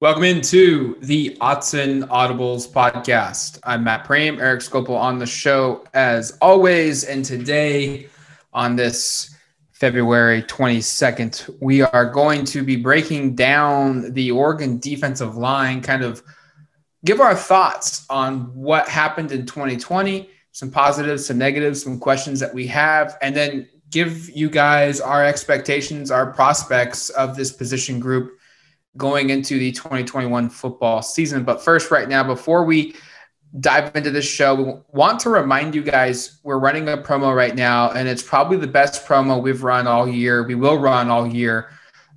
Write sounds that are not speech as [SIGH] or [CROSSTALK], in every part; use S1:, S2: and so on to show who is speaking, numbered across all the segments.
S1: Welcome into the Autzen Audibles podcast. I'm Matt Prehm, Eric Skopil on the show as always. And today, on this February 22nd, we are going to be breaking down the Oregon defensive line, kind of give our thoughts on what happened in 2020, some positives, some negatives, some questions that we have, and then give you guys our expectations, our prospects of this position group going into the 2021 football season. But first, right now, before we dive into this show, we want to remind you guys we're running a promo right now, and it's probably the best promo we've run all year. We will run all year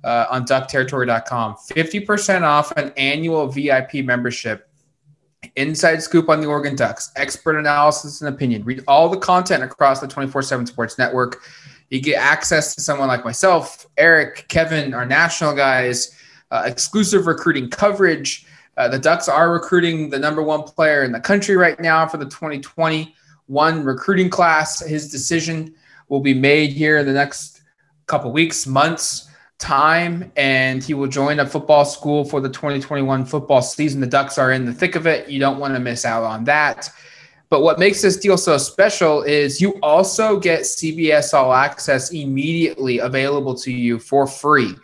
S1: uh, on duckterritory.com. 50% off an annual VIP membership. Inside scoop on the Oregon Ducks, expert analysis and opinion. Read all the content across the 24 7 Sports Network. You get access to someone like myself, Eric, Kevin, our national guys uh, exclusive recruiting coverage. Uh, the Ducks are recruiting the number one player in the country right now for the 2021 recruiting class. His decision will be made here in the next couple weeks, months time, and he will join a football school for the 2021 football season. The Ducks are in the thick of it. You don't want to miss out on that. But what makes this deal so special is you also get CBS All Access immediately available to you for free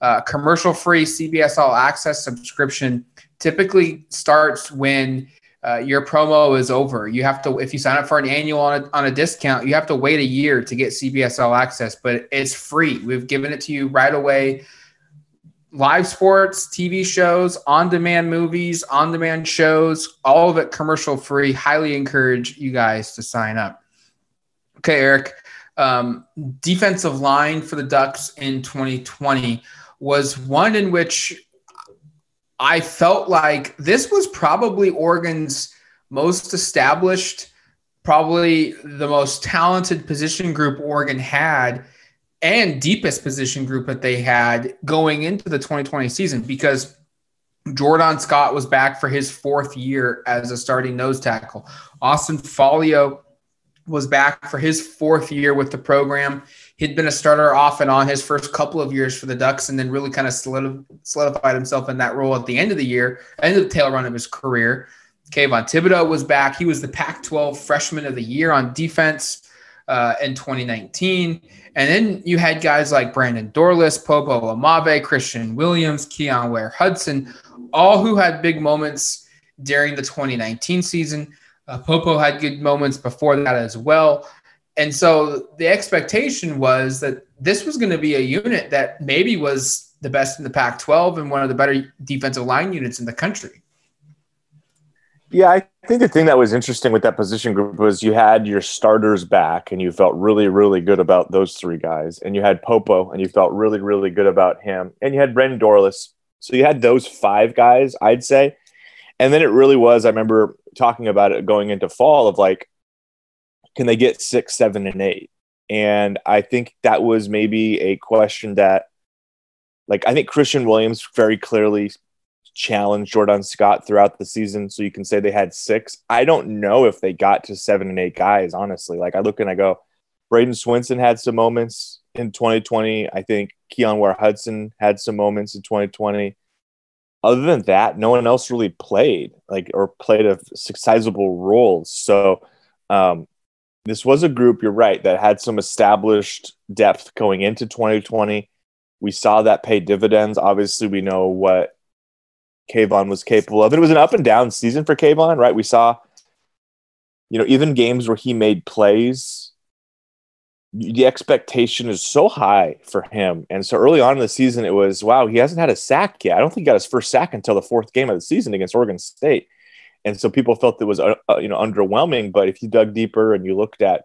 S1: uh, commercial free CBS All Access subscription typically starts when uh, your promo is over. You have to, if you sign up for an annual on a, on a discount, you have to wait a year to get CBS All Access, but it's free. We've given it to you right away. Live sports, TV shows, on demand movies, on demand shows, all of it commercial free. Highly encourage you guys to sign up. Okay, Eric. Um, defensive line for the Ducks in 2020 was one in which I felt like this was probably Oregon's most established, probably the most talented position group Oregon had and deepest position group that they had going into the 2020 season because Jordan Scott was back for his fourth year as a starting nose tackle. Austin Faoliu was back for his fourth year with the program. He'd been a starter off and on his first couple of years for the Ducks, and then really kind of solidified himself in that role at the end of the year, end of the tail run of his career. Kayvon Thibodeaux was back. He was the Pac 12 freshman of the year on defense uh, in 2019. And then you had guys like Brandon Dorlus, Popo Aumavae, Christian Williams, Keon Ware Hudson, all who had big moments during the 2019 season. Uh, Popo had good moments before that as well. And so the expectation was that this was going to be a unit that maybe was the best in the Pac 12 and one of the better defensive line units in the country.
S2: Yeah, I think the thing that was interesting with that position group was you had your starters back and you felt really, really good about those three guys. And you had Popo and you felt really, really good about him. And you had Brandon Dorlus. So you had those five guys, I'd say. And then it really was, I remember talking about it going into fall of like, can they get six, seven, and eight? And I think that was maybe a question that, like, I think Christian Williams very clearly challenged Jordan Scott throughout the season. So you can say they had six. I don't know if they got to seven and eight guys, honestly. Like, I look and I go, Braden Swinson had some moments in 2020. I think Keon Ware Hudson had some moments in 2020. Other than that, no one else really played like or played a sizable role. So um, this was a group, you're right, that had some established depth going into 2020. We saw that pay dividends. Obviously, we know what Kayvon was capable of. It was an up and down season for Kayvon, right? We saw, you know, even games where he made plays, the expectation is so high for him. And so early on in the season, it was, wow, he hasn't had a sack yet. I don't think he got his first sack until the fourth game of the season against Oregon State and so people felt it was uh, uh, you know underwhelming. But if you dug deeper and you looked at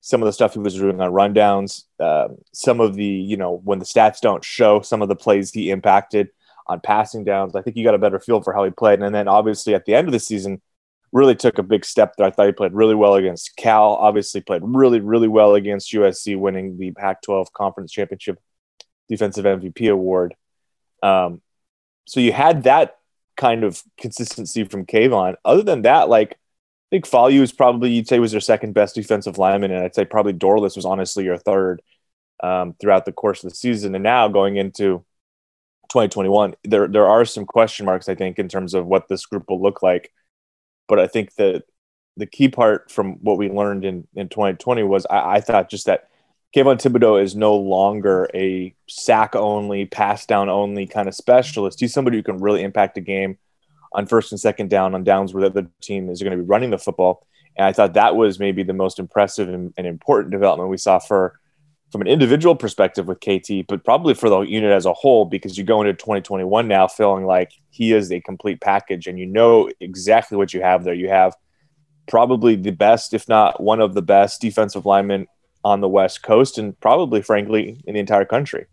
S2: some of the stuff he was doing on rundowns, uh, some of the you know when the stats don't show some of the plays he impacted on passing downs, I think you got a better feel for how he played. And then obviously at the end of the season, really took a big step there. I thought he played really well against Cal. Obviously played really really well against USC, winning the Pac-12 Conference Championship Defensive MVP award. Um, so you had that kind of consistency from Kayvon. Other than that, like I think Faoliu is probably you'd say was their second best defensive lineman, and I'd say probably Dorlus was honestly your third um, throughout the course of the season. And now going into 2021. There there are some question marks, I think, in terms of what this group will look like. But I think that the key part from what we learned in, in 2020 was I, I thought just that Kayvon Thibodeaux is no longer a sack only, pass down only kind of specialist. He's somebody who can really impact a game on first and second down on downs where the other team is going to be running the football. And I thought that was maybe the most impressive and, and important development we saw for from an individual perspective with KT, but probably for the unit as a whole, because you go into 2021 now feeling like he is a complete package and you know exactly what you have there. You have probably the best, if not one of the best defensive linemen on the West Coast and probably, frankly, in the entire country.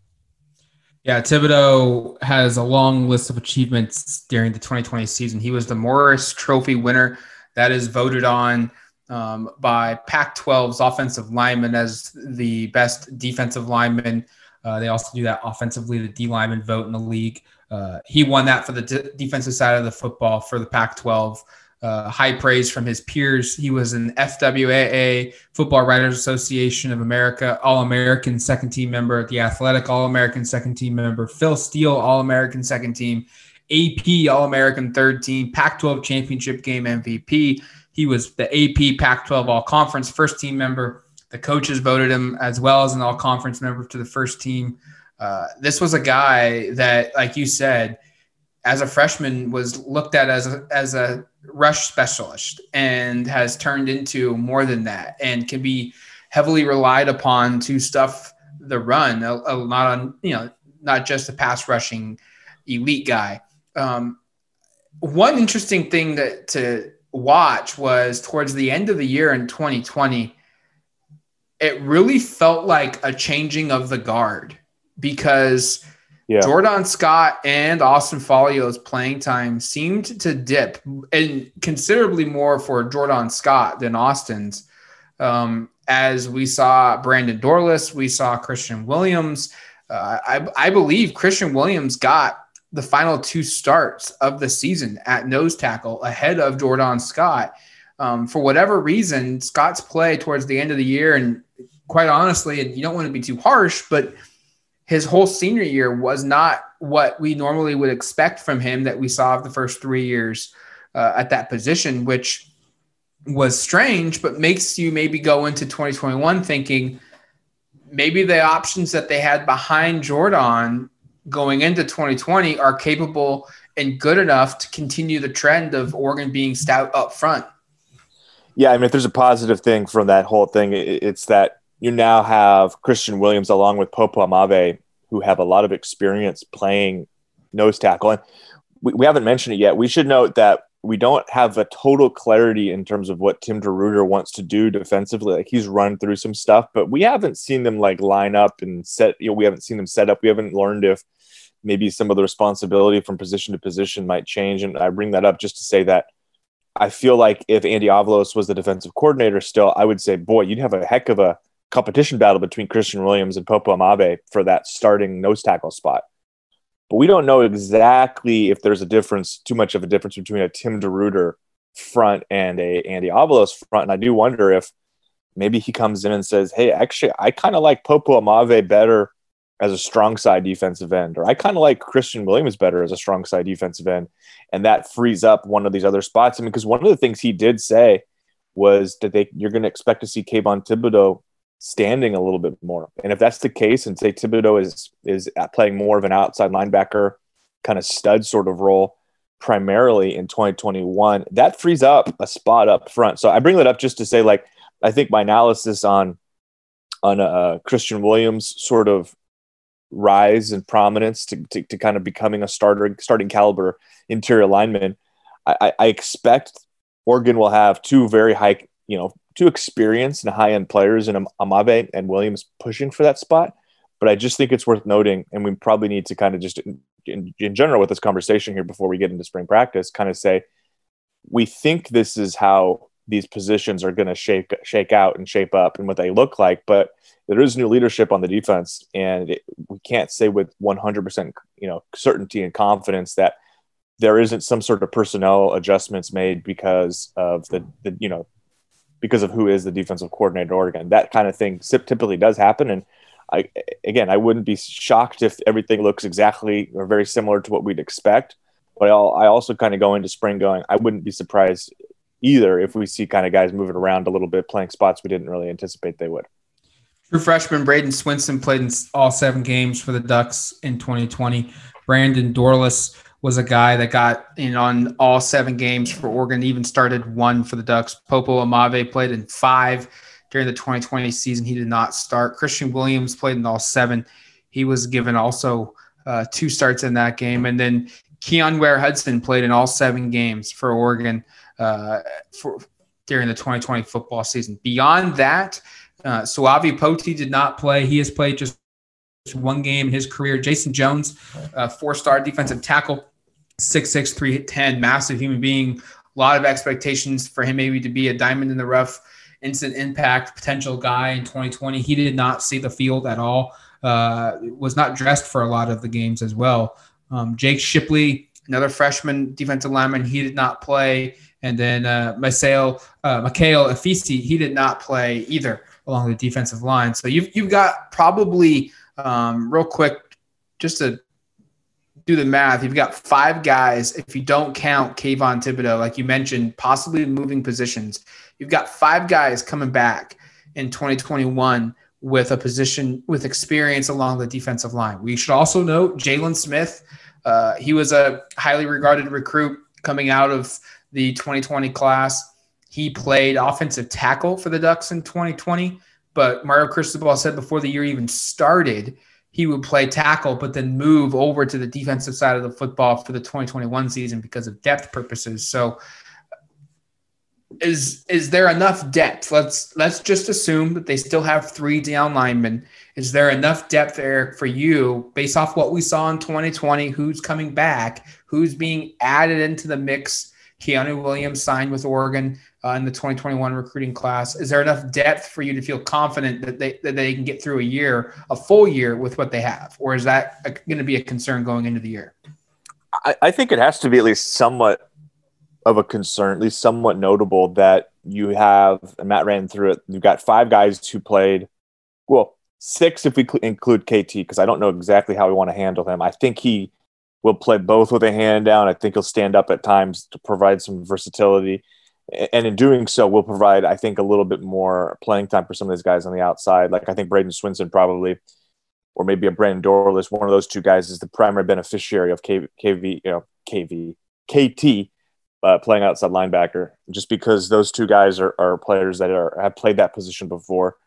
S1: Yeah, Thibodeaux has a long list of achievements during the 2020 season. He was the Morris Trophy winner that is voted on um, by Pac 12's offensive lineman as the best defensive lineman. Uh, they also do that offensively, the D lineman vote in the league. Uh, he won that for the d- defensive side of the football for the Pac 12. Uh, high praise from his peers. He was an FWAA, Football Writers Association of America, All American second team member, the Athletic All American second team member, Phil Steele All American second team, AP All American third team, Pac 12 championship game MVP. He was the AP Pac 12 All Conference first team member. The coaches voted him as well as an all conference member to the first team. Uh, this was a guy that, like you said, as a freshman was looked at as a, as a rush specialist and has turned into more than that and can be heavily relied upon to stuff the run, a, a, not on, you know, not just a pass rushing elite guy. Um, one interesting thing that to watch was towards the end of the year in 2020, it really felt like a changing of the guard because yeah. Jordan Scott and Austin Faoliu's playing time seemed to dip and considerably more for Jordan Scott than Austin's. Um, as we saw Brandon Dorlus, we saw Christian Williams. Uh, I, I believe Christian Williams got the final two starts of the season at nose tackle ahead of Jordan Scott. Um, for whatever reason, Scott's play towards the end of the year, and quite honestly, and you don't want to be too harsh, but his whole senior year was not what we normally would expect from him that we saw of the first three years uh, at that position, which was strange, but makes you maybe go into 2021 thinking maybe the options that they had behind Jordan going into 2020 are capable and good enough to continue the trend of Oregon being stout up front.
S2: Yeah, I mean, if there's a positive thing from that whole thing, it's that you now have Christian Williams along with Popo Aumavae, who have a lot of experience playing nose tackle. And we, we haven't mentioned it yet. We should note that we don't have a total clarity in terms of what Tim DeRuyter wants to do defensively. Like he's run through some stuff, but we haven't seen them like line up and set. You know, we haven't seen them set up. We haven't learned if maybe some of the responsibility from position to position might change. And I bring that up just to say that I feel like if Andy Avalos was the defensive coordinator still, I would say, boy, you'd have a heck of a competition battle between Christian Williams and Popo Aumavae for that starting nose tackle spot. But we don't know exactly if there's a difference, too much of a difference between a Tim DeRuyter front and a Andy Avalos front. And I do wonder if maybe he comes in and says, hey, actually, I kind of like Popo Aumavae better as a strong side defensive end, or I kind of like Christian Williams better as a strong side defensive end. And that frees up one of these other spots. I mean, because one of the things he did say was that they you're going to expect to see Kayvon Thibodeaux standing a little bit more. And if that's the case, and say Thibodeaux is is playing more of an outside linebacker kind of stud sort of role primarily in 2021, that frees up a spot up front. So I bring that up just to say, like, I think my analysis on on uh, Christian Williams sort of rise in prominence to, to, to, kind of becoming a starter, starting caliber interior lineman, I, I expect Oregon will have two very high, you know, two experienced and high end players in Aumavae and Williams pushing for that spot. But I just think it's worth noting, and we probably need to kind of just in, in general with this conversation here before we get into spring practice, kind of say we think this is how these positions are going to shake shake out and shape up and what they look like. But there is new leadership on the defense, and it, we can't say with 100% you know certainty and confidence that there isn't some sort of personnel adjustments made because of the, the you know because of who is the defensive coordinator at Oregon. That kind of thing typically does happen, and I again, I wouldn't be shocked if everything looks exactly or very similar to what we'd expect. But I also kind of go into spring going. I wouldn't be surprised either if we see kind of guys moving around a little bit, playing spots we didn't really anticipate they would.
S1: True freshman Braden Swinson played in all seven games for the Ducks in 2020. Brandon Dorlus was a guy that got in on all seven games for Oregon, even started one for the Ducks. Popo Aumavae played in five during the 2020 season. He did not start. Christian Williams played in all seven. He was given also uh, two starts in that game. And then Keon Ware Hudson played in all seven games for Oregon uh, for, during the 2020 football season. Beyond that, uh, Suave Poti did not play. He has played just one game in his career. Jason Jones, uh, four-star defensive tackle, 6'6", 310, massive human being. A lot of expectations for him maybe to be a diamond in the rough, instant impact potential guy in 2020. He did not see the field at all. Uh, was not dressed for a lot of the games as well. Um, Jake Shipley, another freshman defensive lineman, he did not play. And then uh, Misael, uh, Afisi, he did not play either along the defensive line. So you've, you've got probably, um, real quick, just to do the math, you've got five guys, if you don't count Kayvon Thibodeaux, like you mentioned, possibly moving positions. You've got five guys coming back in 2021 with a position with experience along the defensive line. We should also note Jalen Smith. Uh, he was a highly regarded recruit coming out of the 2020 class. He played offensive tackle for the Ducks in 2020, but Mario Cristobal said before the year even started, he would play tackle, but then move over to the defensive side of the football for the 2021 season because of depth purposes. So is is there enough depth? Let's let's just assume that they still have three down linemen. Is there enough depth, Eric, for you based off what we saw in 2020? Who's coming back? Who's being added into the mix? Keanu Williams signed with Oregon uh, in the 2021 recruiting class. Is there enough depth for you to feel confident that they that they can get through a year, a full year with what they have, or is that going to be a concern going into the year?
S2: I, I think it has to be at least somewhat of a concern, at least somewhat notable that you have, and Matt ran through it. You've got five guys who played, well, six if we include KT, because I don't know exactly how we want to handle him. I think he will play both with a hand down. I think he'll stand up at times to provide some versatility. And in doing so, will provide, I think, a little bit more playing time for some of these guys on the outside. Like I think Braden Swinson probably, or maybe a Brandon Dorlus, one of those two guys is the primary beneficiary of KV, KV you know, KV, KT uh, playing outside linebacker, just because those two guys are, are players that are have played that position before.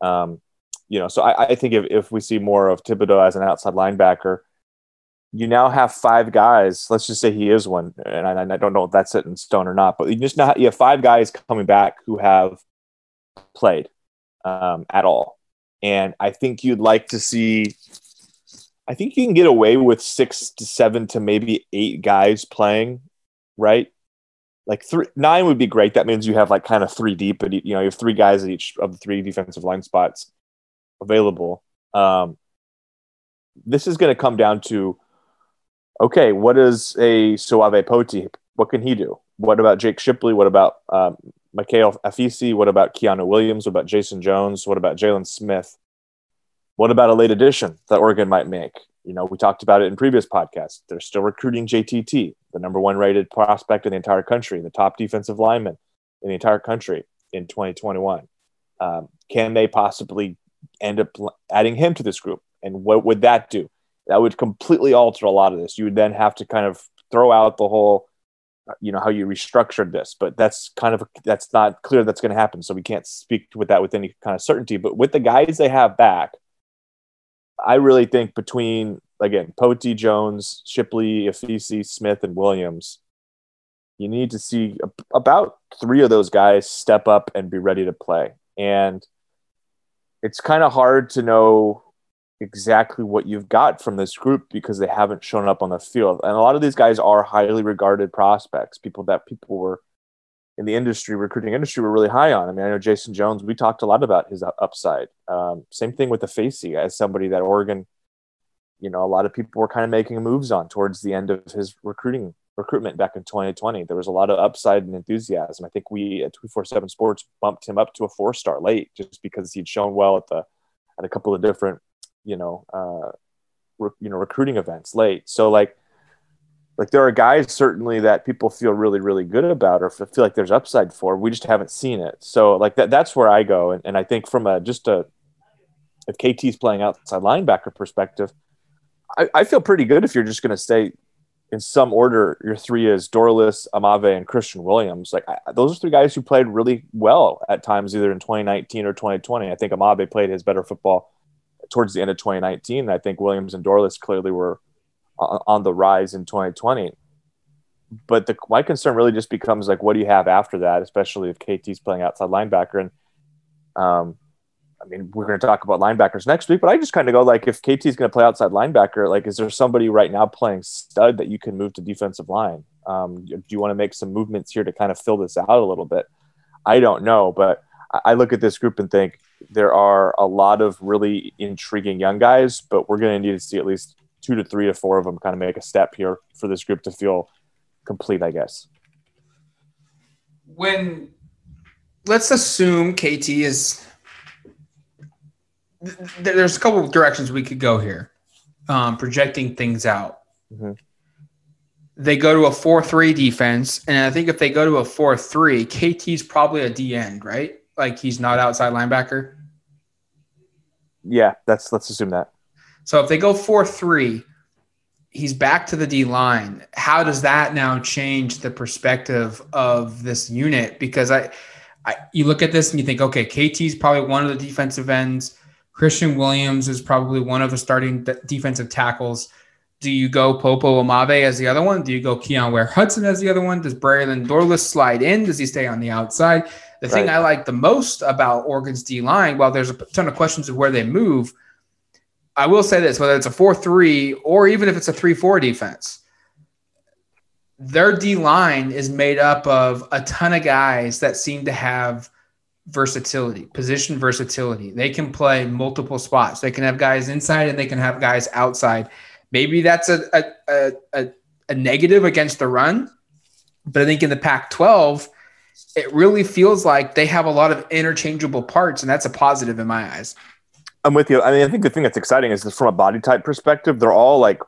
S2: Um, you know, so I, I think if, if we see more of Thibodeaux as an outside linebacker, you now have five guys. Let's just say he is one, and I, I don't know if that's set in stone or not, but you just now you have five guys coming back who have played um, at all, and I think you'd like to see. I think you can get away with six to seven to maybe eight guys playing, right? like three nine would be great. That means you have like kind of three deep, but you know you have three guys at each of the three defensive line spots available. Um, this is going to come down to okay, what is a Suave Poti? What can he do? What about Jake Shipley? What about um, Mikhail Afisi? What about Keanu Williams? What about Jason Jones? What about Jalen Smith? What about a late addition that Oregon might make? You know, we talked about it in previous podcasts. They're still recruiting JTT, the number one rated prospect in the entire country, the top defensive lineman in the entire country in 2021. Um, can they possibly end up adding him to this group? And what would that do? That would completely alter a lot of this. You would then have to kind of throw out the whole, you know, how you restructured this. But that's kind of that's not clear that's going to happen. So we can't speak with that with any kind of certainty. But with the guys they have back, I really think between again Poti, Jones, Shipley, Afisi, Smith, and Williams, you need to see about three of those guys step up and be ready to play. And it's kind of hard to know exactly what you've got from this group because they haven't shown up on the field. And a lot of these guys are highly regarded prospects, people that people were in the industry, recruiting industry, were really high on. I mean, I know Jason Jones. We talked a lot about his upside. Um, same thing with the Facey as somebody that Oregon, you know, a lot of people were kind of making moves on towards the end of his recruiting recruitment back in 2020. There was a lot of upside and enthusiasm. I think we at 247 Sports bumped him up to a four star late just because he'd shown well at the at a couple of different you know, uh, re- you know, recruiting events late. So like, like there are guys certainly that people feel really, really good about or feel like there's upside for. We just haven't seen it. So like that, that's where I go. And, and I think from a, just a, if KT's playing outside linebacker perspective, I, I feel pretty good if you're just going to stay in some order. Your three is Dorlus, Aumavae, and Christian Williams. Like I, those are three guys who played really well at times, either in 2019 or 2020. I think Aumavae played his better football towards the end of 2019. I think Williams and Dorlus clearly were on the rise in 2020. But the, my concern really just becomes like, what do you have after that, especially if KT's playing outside linebacker? And um, I mean, we're going to talk about linebackers next week, but I just kind of go like, if KT's going to play outside linebacker, like, is there somebody right now playing stud that you can move to defensive line? Um, do you want to make some movements here to kind of fill this out a little bit? I don't know, but I look at this group and think there are a lot of really intriguing young guys, but we're going to need to see at least two to three to four of them kind of make a step here for this group to feel complete, I guess.
S1: When let's assume KT is there's a couple of directions we could go here, um, projecting things out. Mm-hmm. They go to a four-three defense, and I think if they go to a four-three, KT's probably a D end, right? Like he's not outside linebacker.
S2: Yeah, that's let's assume that.
S1: So if they go four-three, he's back to the D line. How does that now change the perspective of this unit? Because I, I you look at this and you think, okay, KT's probably one of the defensive ends Christian Williams is probably one of the starting defensive tackles. Do you go Popo Aumavae as the other one? Do you go Keon Ware Hudson as the other one? Does Braylon Dorlus slide in? Does he stay on the outside? The right. thing I like the most about Oregon's D line, while there's a ton of questions of where they move, I will say this whether it's a 4 3 or even if it's a 3 4 defense, their D line is made up of a ton of guys that seem to have versatility, position versatility. They can play multiple spots. They can have guys inside and they can have guys outside. Maybe that's a a, a, a negative against the run, but I think in the Pac 12, it really feels like they have a lot of interchangeable parts, and that's a positive in my eyes.
S2: I'm with you. I mean, I think the thing that's exciting is from a body type perspective, they're all like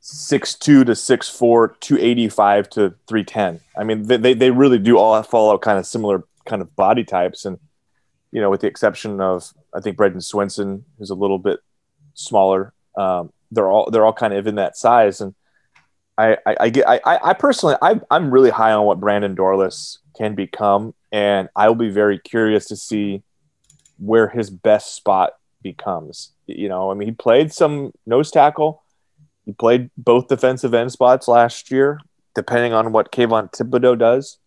S2: six two to six four, two eighty five to three ten. I mean, they, they really do all follow kind of similar kind of body types. And, you know, with the exception of, I think Brendan Swinson, who's a little bit smaller, um, they're all, they're all kind of in that size. And I, I, get, I, I personally, I, I'm really high on what Brandon Dorlus can become. And I will be very curious to see where his best spot becomes. You know, I mean, he played some nose tackle. He played both defensive end spots last year, depending on what Kayvon Thibodeaux does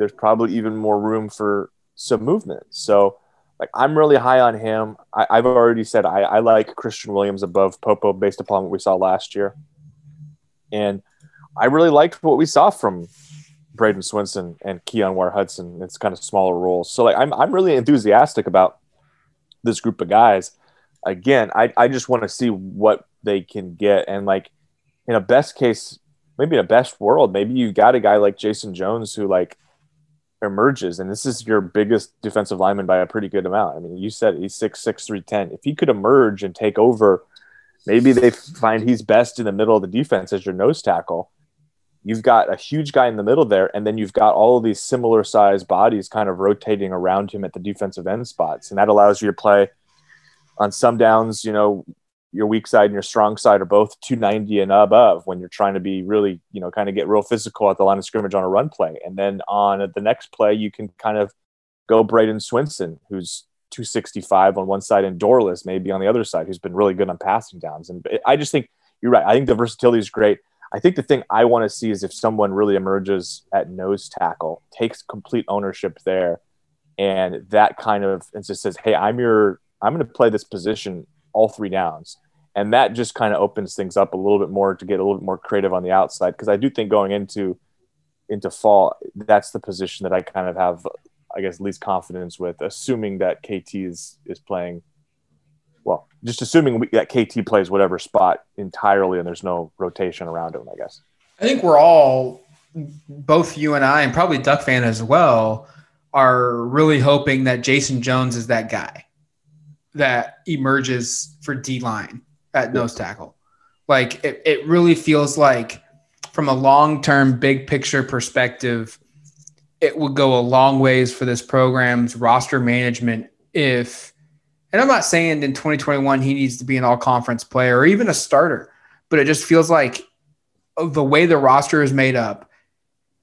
S2: there's probably even more room for some movement. So, like, I'm really high on him. I, have already said I, I, like Christian Williams above Popo based upon what we saw last year. And I really liked what we saw from Braden Swinson and Keon Ware Hudson. It's kind of smaller roles. So, like, I'm, I'm really enthusiastic about this group of guys. Again, I, I just want to see what they can get. And, like, in a best case, maybe in a best world, maybe you got a guy like Jason Jones who, like, emerges, and this is your biggest defensive lineman by a pretty good amount. I mean, you said he's six six three ten. If he could emerge and take over, maybe they find he's best in the middle of the defense as your nose tackle. You've got a huge guy in the middle there, and then you've got all of these similar sized bodies kind of rotating around him at the defensive end spots, and that allows you to play on some downs, you know, your weak side and your strong side are both 290 and above when you're trying to be really, you know, kind of get real physical at the line of scrimmage on a run play. And then on the next play, you can kind of go Braden Swinson, who's 265 on one side, and Dorlus maybe on the other side, who's been really good on passing downs. And I just think you're right. I think the versatility is great. I think the thing I want to see is if someone really emerges at nose tackle, takes complete ownership there, and that kind of and just says, "Hey, I'm your, I'm going to play this position all three downs. And that just kind of opens things up a little bit more to get a little bit more creative on the outside. Cause I do think going into into fall, that's the position that I kind of have, I guess, least confidence with, assuming that KT is is playing well, just assuming we, that KT plays whatever spot entirely and there's no rotation around him, I guess.
S1: I think we're all, both you and I, and probably Duck fan as well, are really hoping that Jason Jones is that guy that emerges for D line at nose tackle. Like it, it really feels like from a long term, big picture perspective, it would go a long ways for this program's roster management if, and I'm not saying in 2021 he needs to be an all conference player or even a starter, but it just feels like the way the roster is made up,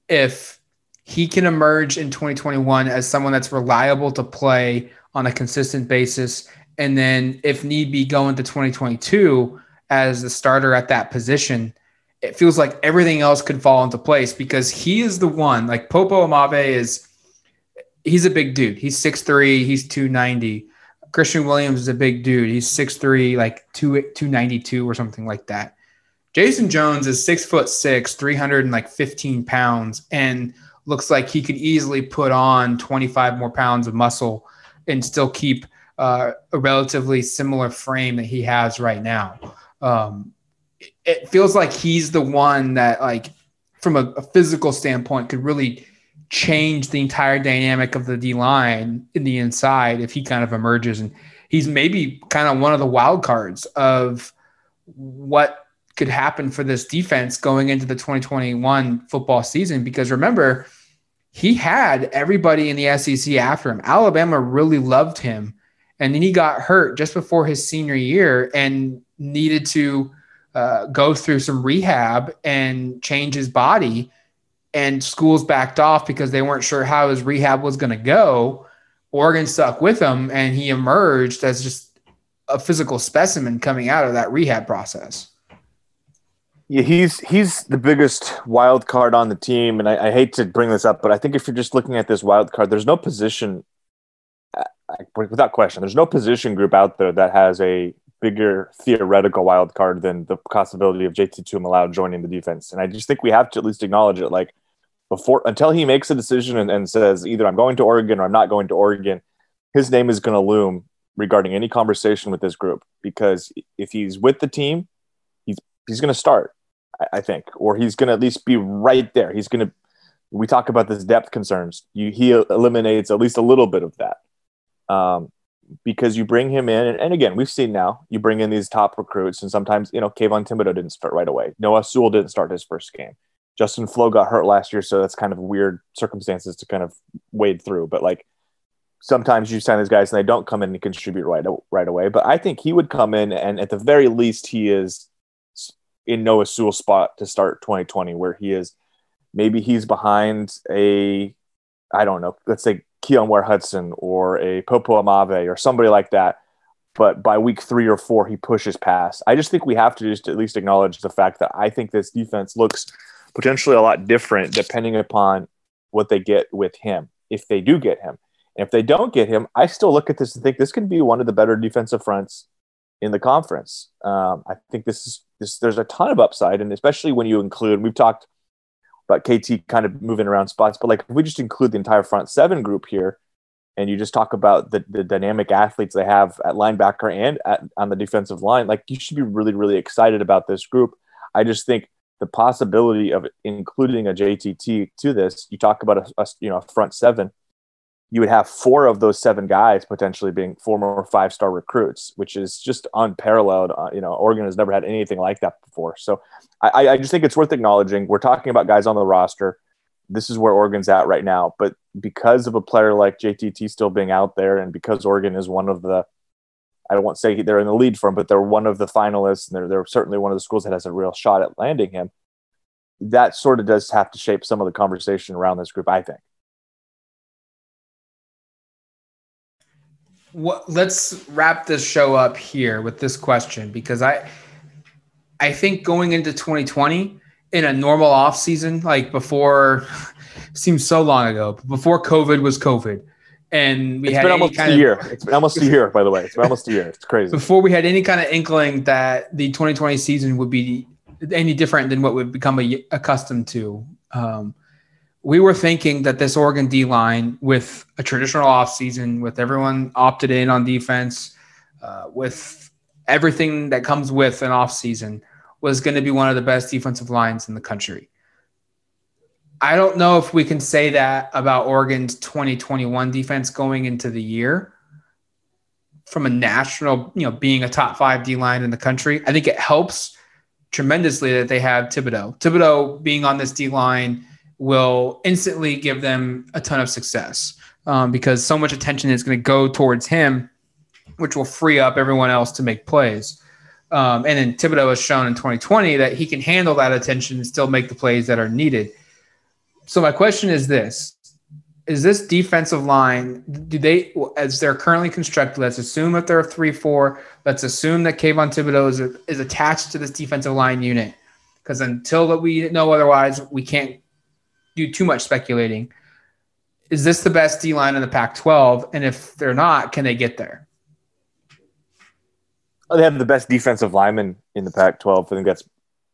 S1: if he can emerge in 2021 as someone that's reliable to play on a consistent basis, and then if need be go into 2022 as the starter at that position, it feels like everything else could fall into place because he is the one. Like Popo Aumavae is, he's a big dude. He's 6'3, he's 290. Christian Williams is a big dude. He's 6'3, like 2, 292 or something like that. Jason Jones is six foot six, 315 pounds, and looks like he could easily put on 25 more pounds of muscle and still keep uh, a relatively similar frame that he has right now. Um, it feels like he's the one that like from a, a, physical standpoint could really change the entire dynamic of the D line in the inside if he kind of emerges. And he's maybe kind of one of the wild cards of what could happen for this defense going into the 2021 football season. Because remember he had everybody in the SEC after him. Alabama really loved him. And then he got hurt just before his senior year and needed to uh, go through some rehab and change his body. And schools backed off because they weren't sure how his rehab was going to go. Oregon stuck with him, and he emerged as just a physical specimen coming out of that rehab process.
S2: Yeah, he's he's the biggest wild card on the team, and I, I, hate to bring this up, but I think if you're just looking at this wild card, there's no position, uh, without question, there's no position group out there that has a bigger theoretical wild card than the possibility of JT Tuimoloau joining the defense. And I just think we have to at least acknowledge it. Like before, until he makes a decision and, and says either I'm going to Oregon or I'm not going to Oregon, his name is going to loom regarding any conversation with this group. Because if he's with the team, he's he's going to start, I, I think, or he's going to at least be right there. He's going to. We talk about this depth concerns. You, he eliminates at least a little bit of that. Um, because you bring him in, and, and, again, we've seen now you bring in these top recruits, and sometimes you know Kayvon Thibodeaux didn't start right away. Noah Sewell didn't start his first game. Justin Flowe got hurt last year, so that's kind of weird circumstances to kind of wade through. But like sometimes you sign these guys and they don't come in and contribute right right away. But I think he would come in, and at the very least, he is in Noah Sewell's spot to start 2020, where he is maybe he's behind a I don't know, let's say Keon Ware Hudson or a Popo Aumavae or somebody like that. But by week three or four, he pushes past. I just think we have to just at least acknowledge the fact that I think this defense looks potentially a lot different depending upon what they get with him, if they do get him. And if they don't get him, I still look at this and think this can be one of the better defensive fronts in the conference. Um, I think this is this. There's a ton of upside, and especially when you include. We've talked but KT kind of moving around spots. But like if we just include the entire front seven group here, and you just talk about the, the dynamic athletes they have at linebacker and at, on the defensive line, like you should be really, really excited about this group. I just think the possibility of including a JTT to this, you talk about a, a you know a front seven you would have four of those seven guys potentially being former five star recruits, which is just unparalleled. Uh, you know, Oregon has never had anything like that before. So I, I just think it's worth acknowledging. We're talking about guys on the roster. This is where Oregon's at right now. But because of a player like JTT still being out there, and because Oregon is one of the, I don't want to say they're in the lead for him, but they're one of the finalists, and they're, they're certainly one of the schools that has a real shot at landing him. That sort of does have to shape some of the conversation around this group, I think.
S1: What, let's wrap this show up here with this question because I I think going into 2020 in a normal off season, like before [LAUGHS] seems so long ago, before COVID was COVID. And we
S2: it's
S1: had
S2: been almost a year. It's been almost a year, by the way. It's been almost a year. It's crazy.
S1: Before we had any kind of inkling that the 2020 season would be any different than what we've become accustomed to. Um, we were thinking that this Oregon D line, with a traditional offseason, with everyone opted in on defense, uh, with everything that comes with an offseason, was going to be one of the best defensive lines in the country. I don't know if we can say that about Oregon's 2021 defense going into the year. from a national, you know, being a top five D line in the country. I think it helps tremendously that they have Thibodeaux. Thibodeaux being on this D line will instantly give them a ton of success um, because so much attention is going to go towards him, which will free up everyone else to make plays. Um, and then Thibodeaux has shown in 2020 that he can handle that attention and still make the plays that are needed. So my question is this: Is this defensive line? Do they, as they're currently constructed? Let's assume that they're a three four. Let's assume that Kayvon Thibodeaux is, is attached to this defensive line unit, because until that we know otherwise, we can't do too much speculating. Is this the best D line in the Pac-12? And if they're not, can they get there?
S2: Oh, they have the best defensive lineman in the Pac-12. I think that's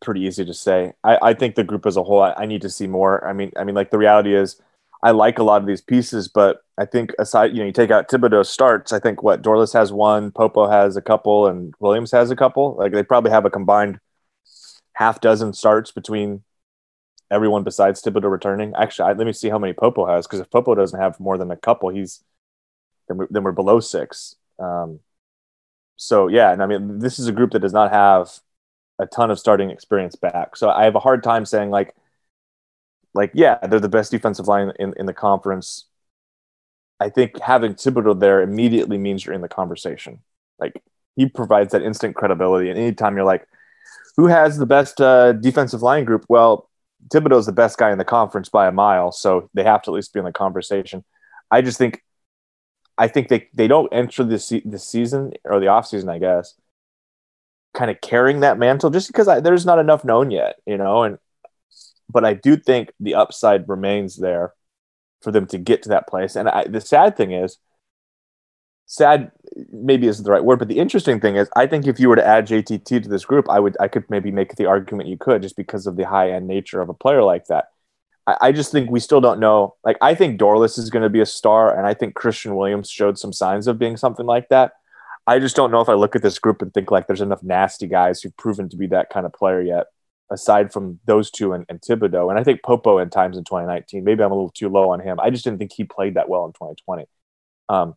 S2: pretty easy to say. I, I think the group as a whole, I, I, need to see more. I mean, I mean, like the reality is, I like a lot of these pieces, but I think aside, you know, you take out Thibodeaux starts. I think what Dorlus has one, Popo has a couple, and Williams has a couple. Like they probably have a combined half dozen starts between everyone besides Thibodeaux returning. Actually, I, let me see how many Popo has because if Popo doesn't have more than a couple, he's then we're, then we're below six. Um, so yeah, and I mean, this is a group that does not have a ton of starting experience back. So I have a hard time saying like, like yeah, they're the best defensive line in, in the conference. I think having Thibodeaux there immediately means you're in the conversation. Like he provides that instant credibility, and anytime you're like, who has the best uh, defensive line group? Well, Thibodeaux is the best guy in the conference by a mile, so they have to at least be in the conversation. I just think I think they, they don't enter the, se- the season or the off season, I guess, kind of carrying that mantle just because I, there's not enough known yet, you know. And but I do think the upside remains there for them to get to that place. And I, the sad thing is, sad maybe isn't the right word, but the interesting thing is, I think if you were to add JTT to this group, I would I could maybe make the argument you could just because of the high end nature of a player like that. I, I just think we still don't know. Like, I think Dorlus is going to be a star, and I think Christian Williams showed some signs of being something like that. I just don't know if I look at this group and think like there's enough nasty guys who've proven to be that kind of player yet, aside from those two and, and Thibodeaux. And I think Popo in times in 2019, maybe I'm a little too low on him. I just didn't think he played that well in 2020. Um,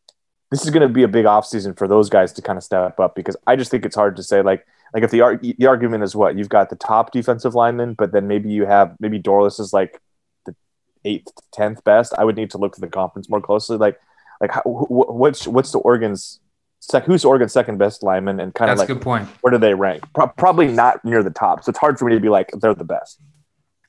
S2: this is going to be a big offseason for those guys to kind of step up because I just think it's hard to say like like if the the argument is what you've got the top defensive lineman, but then maybe you have maybe Dorlus is like the eighth, tenth best, I would need to look at the conference more closely. Like, like how, wh- what's what's the Oregon's sec, who's Oregon's second best lineman, and kind of like
S1: good point.
S2: Where do they rank? Pro- probably not near the top. So it's hard for me to be like they're the best.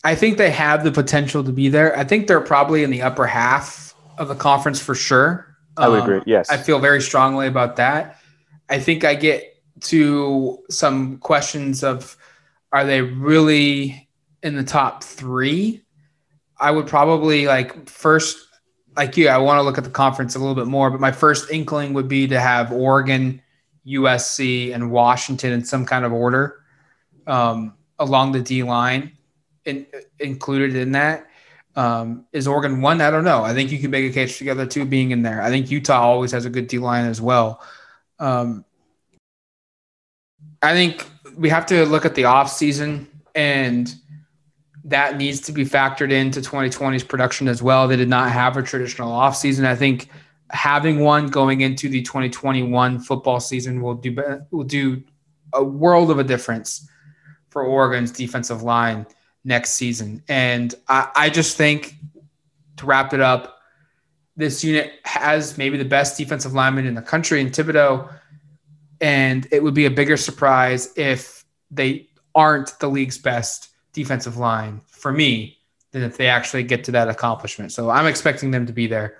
S1: I think they have the potential to be there. I think they're probably in the upper half of the conference for sure.
S2: I would um, agree. Yes,
S1: I feel very strongly about that. I think I get to some questions of are they really in the top three? I would probably like first, like you, I want to look at the conference a little bit more, but my first inkling would be to have Oregon, USC, and Washington in some kind of order um, along the D line in, included in that. Um, is Oregon one? I don't know. I think you can make a case together too being in there. I think Utah always has a good D line as well. Um, I think we have to look at the off season and – that needs to be factored into 2020's production as well. They did not have a traditional offseason. I think having one going into the 2021 football season will do will do a world of a difference for Oregon's defensive line next season. And I, I just think to wrap it up, this unit has maybe the best defensive lineman in the country in Thibodeaux. And it would be a bigger surprise if they aren't the league's best defensive line for me than if they actually get to that accomplishment. So I'm expecting them to be there.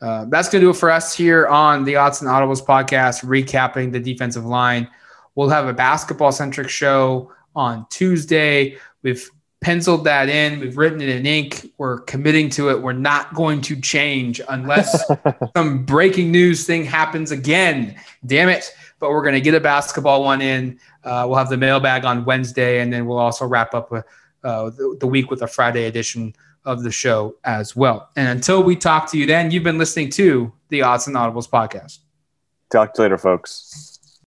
S1: Uh, that's going to do it for us here on the Autzen Audibles podcast, recapping the defensive line. We'll have a basketball centric show on Tuesday. We've penciled that in, we've written it in ink. We're committing to it. We're not going to change unless [LAUGHS] some breaking news thing happens again. Damn it. But we're going to get a basketball one in. Uh, we'll have the mailbag on Wednesday, and then we'll also wrap up with, uh, the, the week with a Friday edition of the show as well. And until we talk to you then, you've been listening to the Autzen Audibles podcast.
S2: Talk to you later, folks.